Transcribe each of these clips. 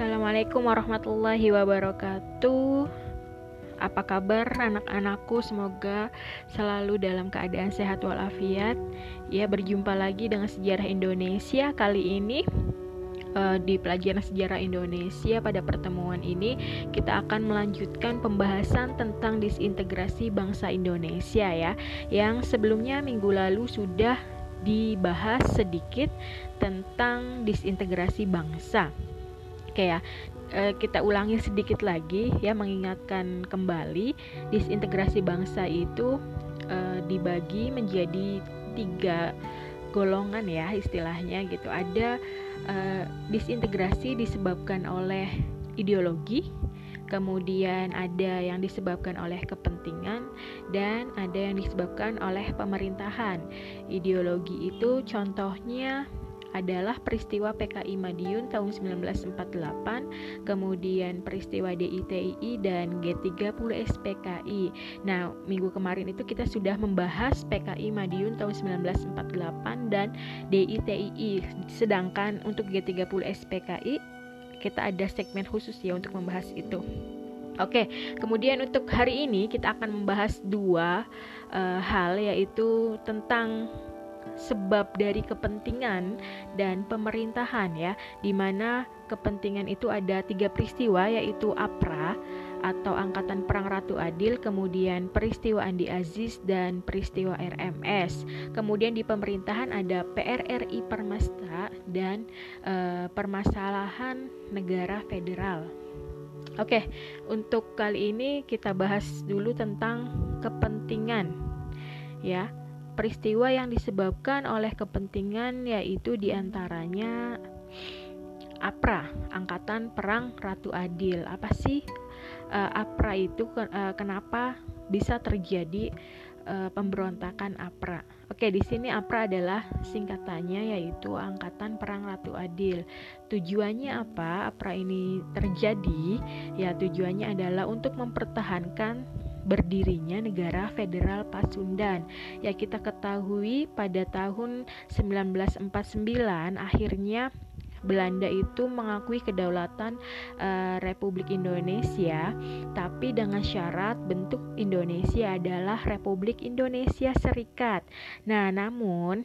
Assalamualaikum warahmatullahi wabarakatuh. Apa kabar anak-anakku? Semoga selalu dalam keadaan sehat walafiat. Ya, berjumpa lagi dengan sejarah Indonesia kali ini uh, di pelajaran sejarah Indonesia pada pertemuan ini kita akan melanjutkan pembahasan tentang disintegrasi bangsa Indonesia ya yang sebelumnya minggu lalu sudah dibahas sedikit tentang disintegrasi bangsa. Oke ya, e, kita ulangi sedikit lagi ya mengingatkan kembali disintegrasi bangsa itu e, dibagi menjadi tiga golongan ya istilahnya gitu. Ada e, disintegrasi disebabkan oleh ideologi, kemudian ada yang disebabkan oleh kepentingan dan ada yang disebabkan oleh pemerintahan. Ideologi itu contohnya adalah peristiwa PKI Madiun tahun 1948, kemudian peristiwa DITII dan G30 SPKI. Nah, minggu kemarin itu kita sudah membahas PKI Madiun tahun 1948 dan DITII. Sedangkan untuk G30 SPKI kita ada segmen khusus ya untuk membahas itu. Oke, kemudian untuk hari ini kita akan membahas dua uh, hal yaitu tentang sebab dari kepentingan dan pemerintahan ya di mana kepentingan itu ada tiga peristiwa yaitu APRA atau Angkatan Perang Ratu Adil, kemudian peristiwa Andi Aziz dan peristiwa RMS. Kemudian di pemerintahan ada PRRI Permesta dan e, permasalahan negara federal. Oke, untuk kali ini kita bahas dulu tentang kepentingan ya peristiwa yang disebabkan oleh kepentingan yaitu di antaranya APRA, Angkatan Perang Ratu Adil. Apa sih uh, APRA itu? Uh, kenapa bisa terjadi uh, pemberontakan APRA? Oke, di sini APRA adalah singkatannya yaitu Angkatan Perang Ratu Adil. Tujuannya apa? APRA ini terjadi? Ya, tujuannya adalah untuk mempertahankan berdirinya negara federal Pasundan. Ya kita ketahui pada tahun 1949 akhirnya Belanda itu mengakui kedaulatan uh, Republik Indonesia, tapi dengan syarat bentuk Indonesia adalah Republik Indonesia Serikat. Nah, namun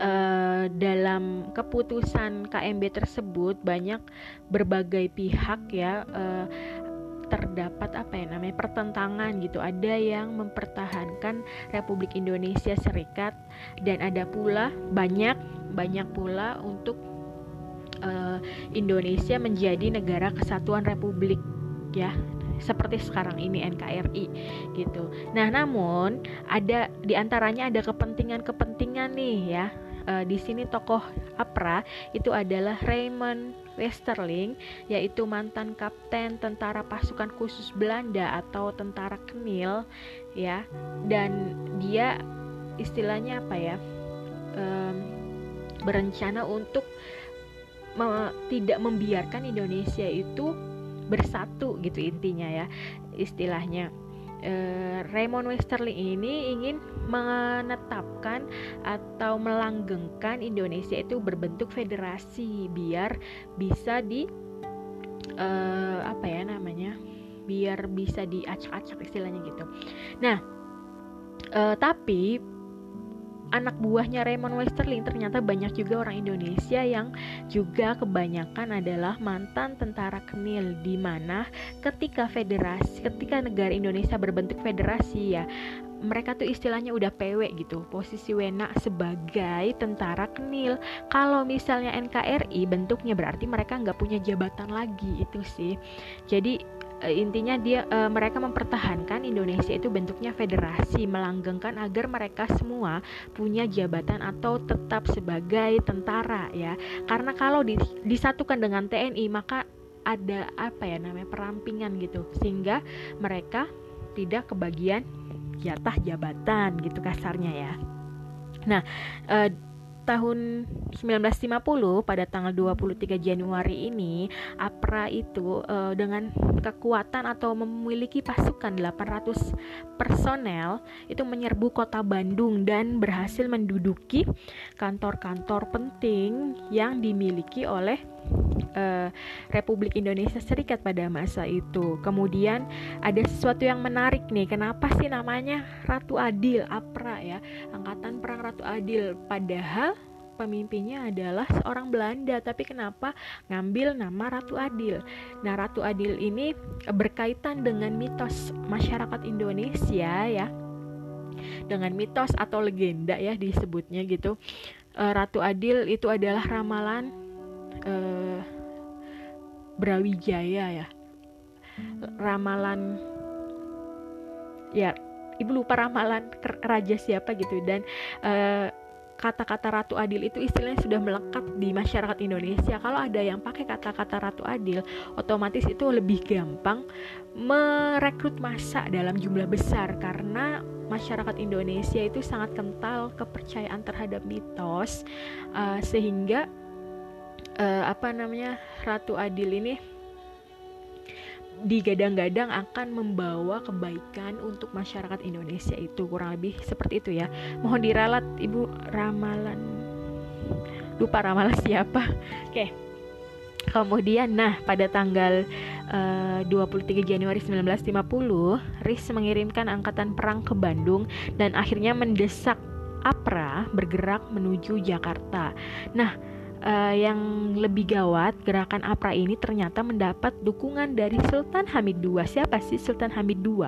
uh, dalam keputusan KMB tersebut banyak berbagai pihak ya uh, terdapat apa ya namanya pertentangan gitu. Ada yang mempertahankan Republik Indonesia Serikat dan ada pula banyak banyak pula untuk uh, Indonesia menjadi negara kesatuan republik ya seperti sekarang ini NKRI gitu. Nah, namun ada di antaranya ada kepentingan-kepentingan nih ya uh, di sini tokoh APRA itu adalah Raymond Westerling yaitu mantan kapten tentara pasukan khusus Belanda atau tentara Kenil ya. Dan dia istilahnya apa ya um, berencana untuk me tidak membiarkan Indonesia itu bersatu gitu intinya ya istilahnya. Uh, Raymond Westerling ini ingin menetapkan atau melanggengkan Indonesia itu berbentuk federasi biar bisa di uh, apa ya namanya biar bisa diacak-acak istilahnya gitu. Nah, uh, tapi anak buahnya Raymond Westerling ternyata banyak juga orang Indonesia yang juga kebanyakan adalah mantan tentara Kenil di mana ketika federasi ketika negara Indonesia berbentuk federasi ya mereka tuh istilahnya udah PW gitu posisi Wena sebagai tentara Kenil kalau misalnya NKRI bentuknya berarti mereka nggak punya jabatan lagi itu sih. Jadi uh, intinya dia uh, mereka mempertahankan Indonesia itu bentuknya federasi melanggengkan agar mereka semua punya jabatan atau tetap sebagai tentara ya. Karena kalau di, disatukan dengan TNI maka ada apa ya namanya perampingan gitu. Sehingga mereka tidak kebagian jatah jabatan gitu kasarnya ya. Nah uh, tahun 1950 pada tanggal 23 Januari ini APRA itu uh, dengan kekuatan atau memiliki pasukan 800 personel itu menyerbu kota Bandung dan berhasil menduduki kantor-kantor penting yang dimiliki oleh uh, Republik Indonesia Serikat pada masa itu. Kemudian ada sesuatu yang menarik nih, kenapa sih namanya Ratu Adil APRA ya, Angkatan Perang Ratu Adil. Padahal pemimpinnya adalah seorang Belanda, tapi kenapa ngambil nama Ratu Adil? Nah, Ratu Adil ini berkaitan dengan mitos masyarakat Indonesia ya. Dengan mitos atau legenda ya disebutnya gitu. Uh, Ratu Adil itu adalah ramalan uh, Brawijaya ya. Ramalan ya ibu lupa ramalan raja siapa gitu dan uh, kata-kata Ratu Adil itu istilahnya sudah melekat di masyarakat Indonesia. Kalau ada yang pakai kata-kata Ratu Adil, otomatis itu lebih gampang merekrut massa dalam jumlah besar karena masyarakat Indonesia itu sangat kental kepercayaan terhadap mitos uh, sehingga uh, apa namanya Ratu Adil ini digadang-gadang akan membawa kebaikan untuk masyarakat Indonesia itu kurang lebih seperti itu ya. Mohon diralat ibu ramalan. Lupa ramalan siapa. Oke. Kemudian nah pada tanggal eh, uh, 23 Januari 1950 RIS mengirimkan angkatan perang ke Bandung dan akhirnya mendesak APRA bergerak menuju Jakarta. Nah uh, yang lebih gawat, gerakan APRA ini ternyata mendapat dukungan dari Sultan Hamid II. Siapa sih Sultan Hamid II?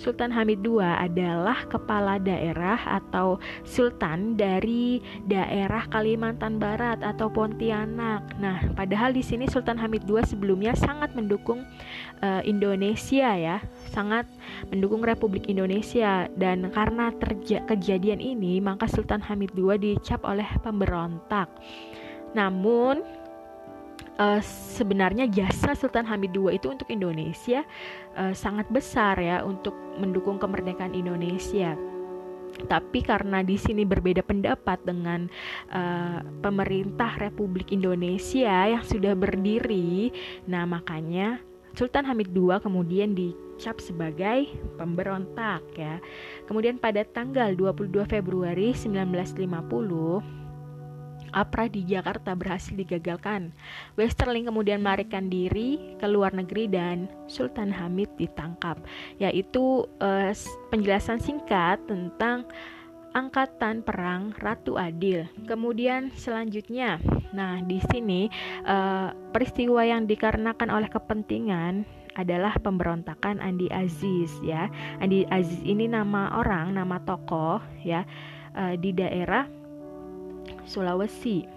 Sultan Hamid II adalah kepala daerah atau sultan dari daerah Kalimantan Barat atau Pontianak. Nah, padahal di sini Sultan Hamid II sebelumnya sangat mendukung uh, Indonesia ya, sangat mendukung Republik Indonesia dan karena terja kejadian ini maka Sultan Hamid II dicap oleh pemberontak. Namun uh, sebenarnya jasa Sultan Hamid II itu untuk Indonesia uh, sangat besar ya untuk mendukung kemerdekaan Indonesia. Tapi karena di sini berbeda pendapat dengan uh, pemerintah Republik Indonesia yang sudah berdiri, nah makanya Sultan Hamid II kemudian dicap sebagai pemberontak ya. Kemudian pada tanggal 22 Februari 1950 APRA di Jakarta berhasil digagalkan. Westerling kemudian melarikan diri ke luar negeri dan Sultan Hamid ditangkap. Yaitu uh, penjelasan singkat tentang angkatan perang Ratu Adil. Kemudian selanjutnya, nah di sini uh, peristiwa yang dikarenakan oleh kepentingan adalah pemberontakan Andi Aziz ya. Andi Aziz ini nama orang, nama tokoh ya uh, di daerah Sulawesi.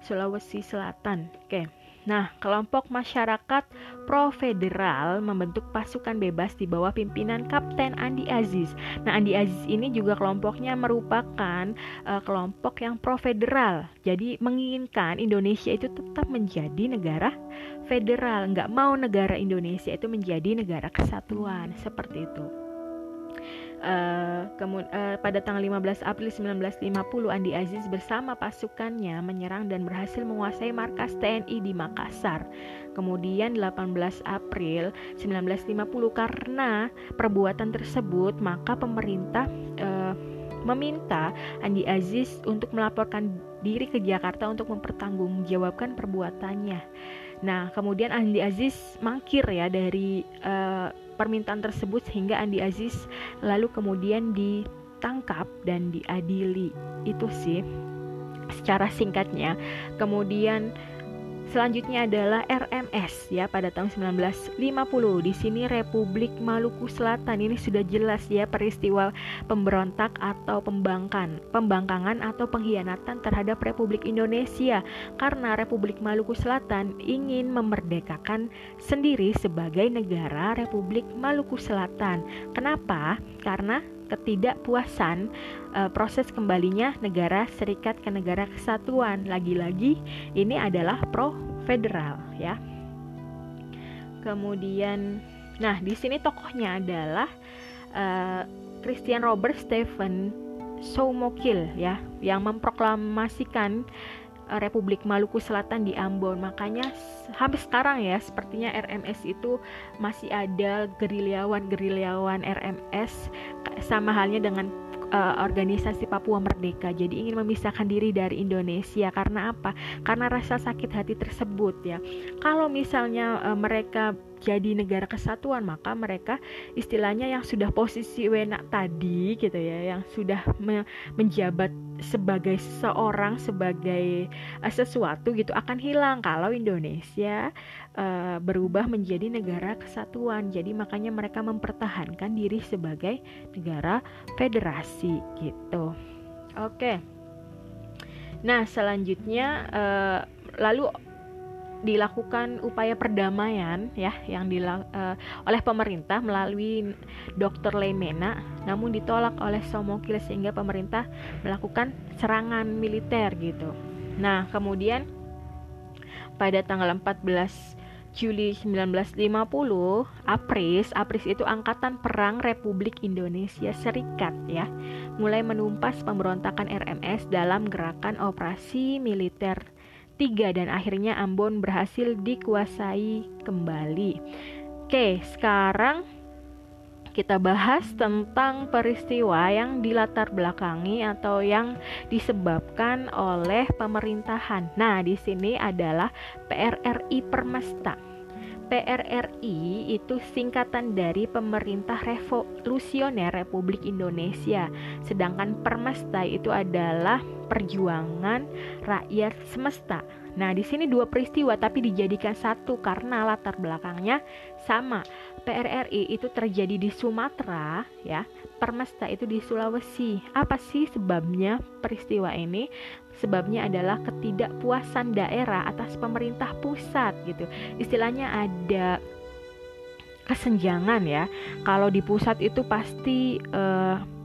Sulawesi Selatan. Oke. Nah, kelompok masyarakat pro-federal membentuk pasukan bebas di bawah pimpinan Kapten Andi Aziz. Nah, Andi Aziz ini juga kelompoknya merupakan uh, kelompok yang pro-federal. Jadi menginginkan Indonesia itu tetap menjadi negara federal, nggak mau negara Indonesia itu menjadi negara kesatuan seperti itu. Uh, uh, pada tanggal 15 April 1950 Andi Aziz bersama pasukannya menyerang dan berhasil menguasai markas TNI di Makassar. Kemudian 18 April 1950 karena perbuatan tersebut maka pemerintah uh, meminta Andi Aziz untuk melaporkan diri ke Jakarta untuk mempertanggungjawabkan perbuatannya. Nah, kemudian Andi Aziz mangkir ya dari uh, permintaan tersebut sehingga Andi Aziz lalu kemudian ditangkap dan diadili. Itu sih secara singkatnya. Kemudian Selanjutnya adalah RMS ya pada tahun 1950. Di sini Republik Maluku Selatan ini sudah jelas ya peristiwa pemberontak atau pembangkan, pembangkangan atau pengkhianatan terhadap Republik Indonesia karena Republik Maluku Selatan ingin memerdekakan sendiri sebagai negara Republik Maluku Selatan. Kenapa? Karena ketidakpuasan uh, proses kembalinya negara serikat ke negara kesatuan. Lagi-lagi ini adalah pro federal ya. Kemudian nah di sini tokohnya adalah uh, Christian Robert Stephen Soumokil ya yang memproklamasikan Republik Maluku Selatan di Ambon. Makanya sampai sekarang ya sepertinya RMS itu masih ada gerilyawan-gerilyawan RMS sama halnya dengan uh, organisasi Papua Merdeka. Jadi ingin memisahkan diri dari Indonesia karena apa? Karena rasa sakit hati tersebut ya. Kalau misalnya uh, mereka jadi negara kesatuan maka mereka istilahnya yang sudah posisi wenak tadi gitu ya yang sudah me menjabat sebagai seorang sebagai uh, sesuatu gitu akan hilang kalau Indonesia uh, berubah menjadi negara kesatuan jadi makanya mereka mempertahankan diri sebagai negara federasi gitu oke okay. nah selanjutnya uh, lalu dilakukan upaya perdamaian ya yang dila, uh, oleh pemerintah melalui Dr. Lemena namun ditolak oleh Somokil sehingga pemerintah melakukan serangan militer gitu. Nah, kemudian pada tanggal 14 Juli 1950, APRIS, APRIS itu Angkatan Perang Republik Indonesia Serikat ya, mulai menumpas pemberontakan RMS dalam gerakan operasi militer 3 dan akhirnya Ambon berhasil dikuasai kembali. Oke, sekarang kita bahas tentang peristiwa yang dilatar belakangi atau yang disebabkan oleh pemerintahan. Nah, di sini adalah PRRI Permesta. PRRI itu singkatan dari Pemerintah Revolusioner Republik Indonesia, sedangkan Permesta itu adalah Perjuangan Rakyat Semesta. Nah, di sini dua peristiwa tapi dijadikan satu karena latar belakangnya sama. PRRI itu terjadi di Sumatera, ya. Permesta itu di Sulawesi. Apa sih sebabnya peristiwa ini? Sebabnya adalah ketidakpuasan daerah atas pemerintah pusat gitu. Istilahnya ada kesenjangan ya. Kalau di pusat itu pasti uh,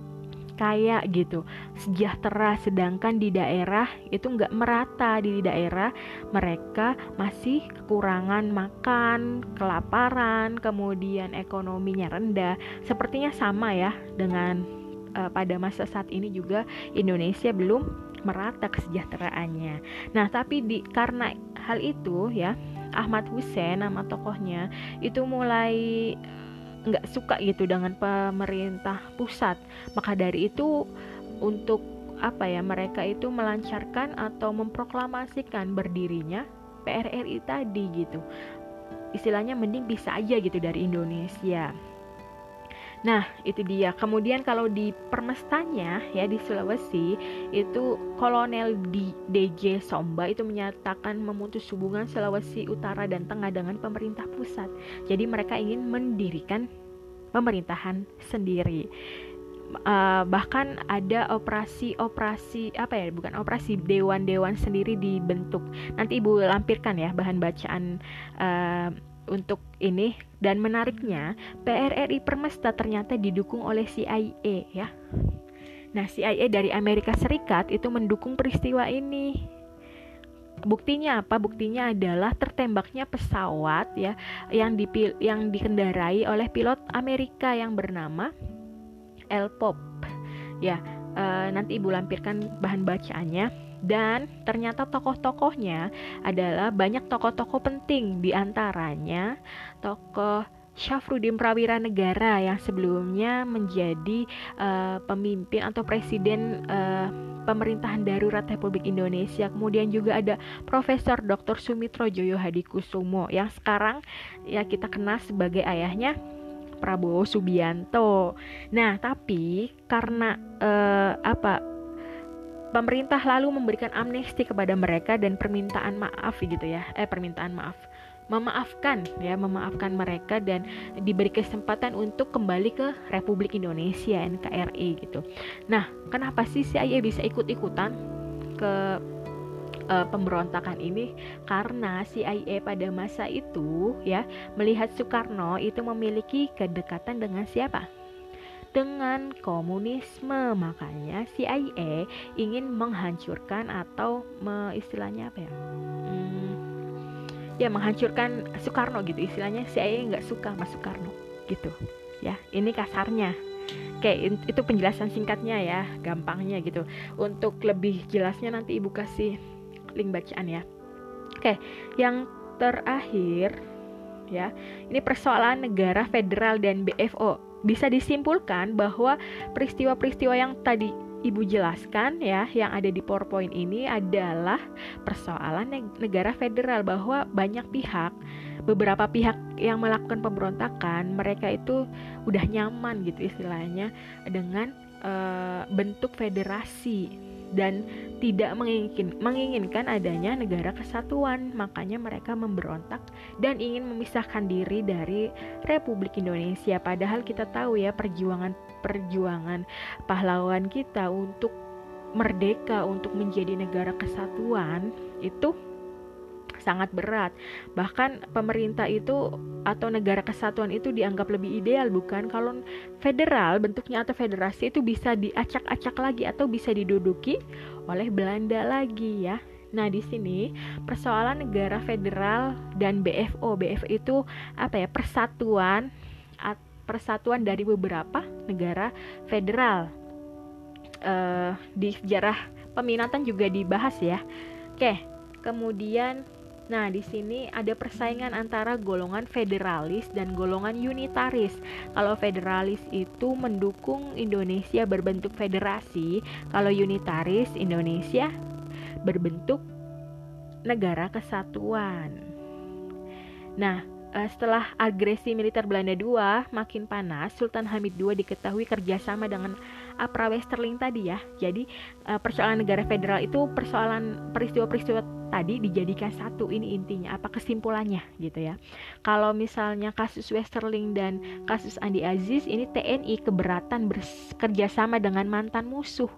kaya gitu, sejahtera. Sedangkan di daerah itu nggak merata. Di daerah mereka masih kekurangan makan, kelaparan, kemudian ekonominya rendah. Sepertinya sama ya dengan uh, pada masa saat ini juga Indonesia belum merata kesejahteraannya. Nah, tapi di karena hal itu ya Ahmad Hussein nama tokohnya itu mulai nggak suka gitu dengan pemerintah pusat. Maka dari itu untuk apa ya mereka itu melancarkan atau memproklamasikan berdirinya PRRI tadi gitu. Istilahnya mending bisa aja gitu dari Indonesia Nah, itu dia. Kemudian kalau di permestanya ya di Sulawesi itu Kolonel DJ Somba itu menyatakan memutus hubungan Sulawesi Utara dan Tengah dengan pemerintah pusat. Jadi mereka ingin mendirikan pemerintahan sendiri. Uh, bahkan ada operasi-operasi apa ya bukan operasi dewan-dewan sendiri dibentuk nanti ibu lampirkan ya bahan bacaan uh, untuk ini dan menariknya PRRI Permesta ternyata didukung oleh CIA ya. Nah, CIA dari Amerika Serikat itu mendukung peristiwa ini. Buktinya apa? Buktinya adalah tertembaknya pesawat ya yang dipil yang dikendarai oleh pilot Amerika yang bernama El Pop. Ya, e, nanti Ibu lampirkan bahan bacaannya dan ternyata tokoh-tokohnya adalah banyak tokoh-tokoh penting di antaranya tokoh Syafruddin Prawira Negara yang sebelumnya menjadi uh, pemimpin atau presiden uh, pemerintahan darurat Republik Indonesia. Kemudian juga ada Profesor Dr. Sumitro Joyo Hadikusumo yang sekarang ya kita kenal sebagai ayahnya Prabowo Subianto. Nah, tapi karena uh, apa pemerintah lalu memberikan amnesti kepada mereka dan permintaan maaf gitu ya eh permintaan maaf memaafkan ya memaafkan mereka dan diberi kesempatan untuk kembali ke Republik Indonesia NKRI gitu. Nah, kenapa sih CIA bisa ikut-ikutan ke uh, pemberontakan ini? Karena CIA pada masa itu ya melihat Soekarno itu memiliki kedekatan dengan siapa? dengan komunisme. Makanya CIA ingin menghancurkan atau me, istilahnya apa ya? Hmm, ya menghancurkan Soekarno gitu istilahnya CIA nggak suka sama Soekarno gitu ya ini kasarnya Oke itu penjelasan singkatnya ya gampangnya gitu untuk lebih jelasnya nanti ibu kasih link bacaan ya. Oke yang terakhir ya ini persoalan negara federal dan BFO bisa disimpulkan bahwa peristiwa-peristiwa yang tadi Ibu jelaskan ya, yang ada di PowerPoint ini adalah persoalan negara federal bahwa banyak pihak, beberapa pihak yang melakukan pemberontakan, mereka itu udah nyaman gitu istilahnya dengan uh, bentuk federasi dan tidak menginginkan, menginginkan adanya negara kesatuan. Makanya mereka memberontak dan ingin memisahkan diri dari Republik Indonesia. Padahal kita tahu ya perjuangan perjuangan pahlawan kita untuk merdeka untuk menjadi negara kesatuan itu sangat berat. Bahkan pemerintah itu atau negara kesatuan itu dianggap lebih ideal bukan kalau federal bentuknya atau federasi itu bisa diacak-acak lagi atau bisa diduduki oleh Belanda lagi ya. Nah, di sini persoalan negara federal dan BFO. BFO itu apa ya? Persatuan persatuan dari beberapa negara federal. Uh, di sejarah peminatan juga dibahas ya. Oke, kemudian Nah, di sini ada persaingan antara golongan federalis dan golongan unitaris. Kalau federalis itu mendukung Indonesia berbentuk federasi, kalau unitaris Indonesia berbentuk negara kesatuan. Nah, uh, setelah agresi militer Belanda II makin panas, Sultan Hamid II diketahui kerjasama dengan Apra Westerling tadi ya. Jadi uh, persoalan negara federal itu persoalan peristiwa-peristiwa tadi dijadikan satu. Ini intinya apa kesimpulannya gitu ya. Kalau misalnya kasus Westerling dan kasus Andi Aziz ini TNI keberatan bekerja sama dengan mantan musuh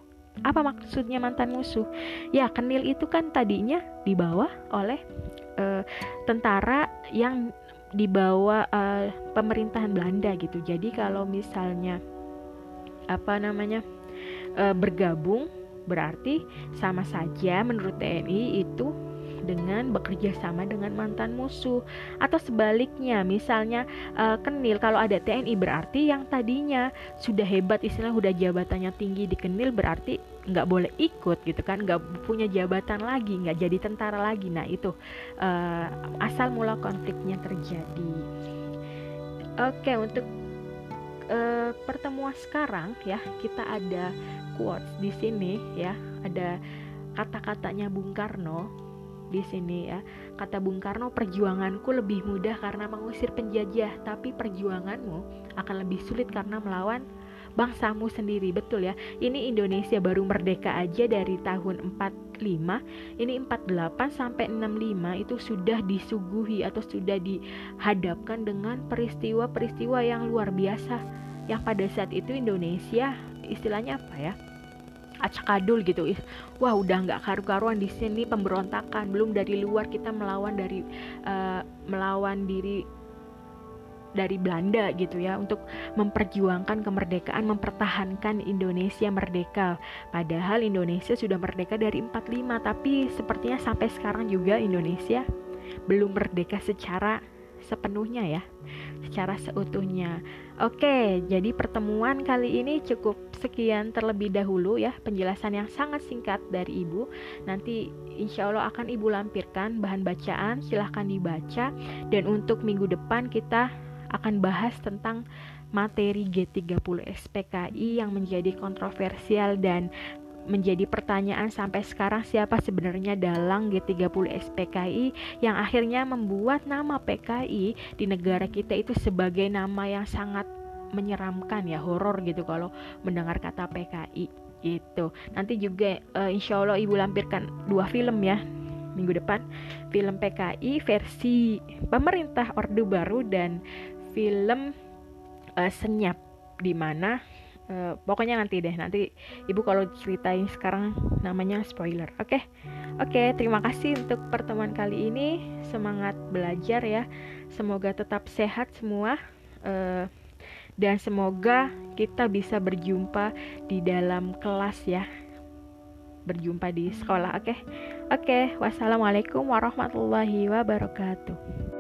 apa maksudnya mantan musuh? Ya, Kenil itu kan tadinya dibawa oleh uh, tentara yang dibawa uh, pemerintahan Belanda gitu. Jadi kalau misalnya apa namanya uh, bergabung berarti sama saja menurut TNI itu dengan bekerja sama dengan mantan musuh. Atau sebaliknya misalnya uh, Kenil kalau ada TNI berarti yang tadinya sudah hebat istilah sudah jabatannya tinggi di Kenil berarti nggak boleh ikut gitu kan nggak punya jabatan lagi nggak jadi tentara lagi. Nah itu uh, asal mula konfliknya terjadi. Oke untuk uh, pertemuan sekarang ya kita ada quotes di sini ya ada kata-katanya Bung Karno di sini ya. Kata Bung Karno, perjuanganku lebih mudah karena mengusir penjajah, tapi perjuanganmu akan lebih sulit karena melawan bangsamu sendiri. Betul ya. Ini Indonesia baru merdeka aja dari tahun 45. Ini 48 sampai 65 itu sudah disuguhi atau sudah dihadapkan dengan peristiwa-peristiwa yang luar biasa yang pada saat itu Indonesia istilahnya apa ya? acak-adul gitu wah udah nggak karu-karuan di sini pemberontakan belum dari luar kita melawan dari uh, melawan diri dari Belanda gitu ya untuk memperjuangkan kemerdekaan mempertahankan Indonesia merdeka. Padahal Indonesia sudah merdeka dari 45 tapi sepertinya sampai sekarang juga Indonesia belum merdeka secara sepenuhnya ya secara seutuhnya. Oke jadi pertemuan kali ini cukup sekian terlebih dahulu ya penjelasan yang sangat singkat dari ibu. Nanti insya Allah akan ibu lampirkan bahan bacaan silahkan dibaca. Dan untuk minggu depan kita akan bahas tentang materi G30 SPKI yang menjadi kontroversial dan menjadi pertanyaan sampai sekarang siapa sebenarnya dalang G30 SPKI yang akhirnya membuat nama PKI di negara kita itu sebagai nama yang sangat menyeramkan ya horor gitu kalau mendengar kata PKI gitu. Nanti juga uh, insya Allah ibu lampirkan dua film ya minggu depan. Film PKI versi pemerintah Orde Baru dan film uh, Senyap di mana Uh, pokoknya nanti deh nanti ibu kalau ceritain sekarang namanya spoiler oke okay? oke okay, terima kasih untuk pertemuan kali ini semangat belajar ya semoga tetap sehat semua uh, dan semoga kita bisa berjumpa di dalam kelas ya berjumpa di sekolah oke okay? oke okay, wassalamualaikum warahmatullahi wabarakatuh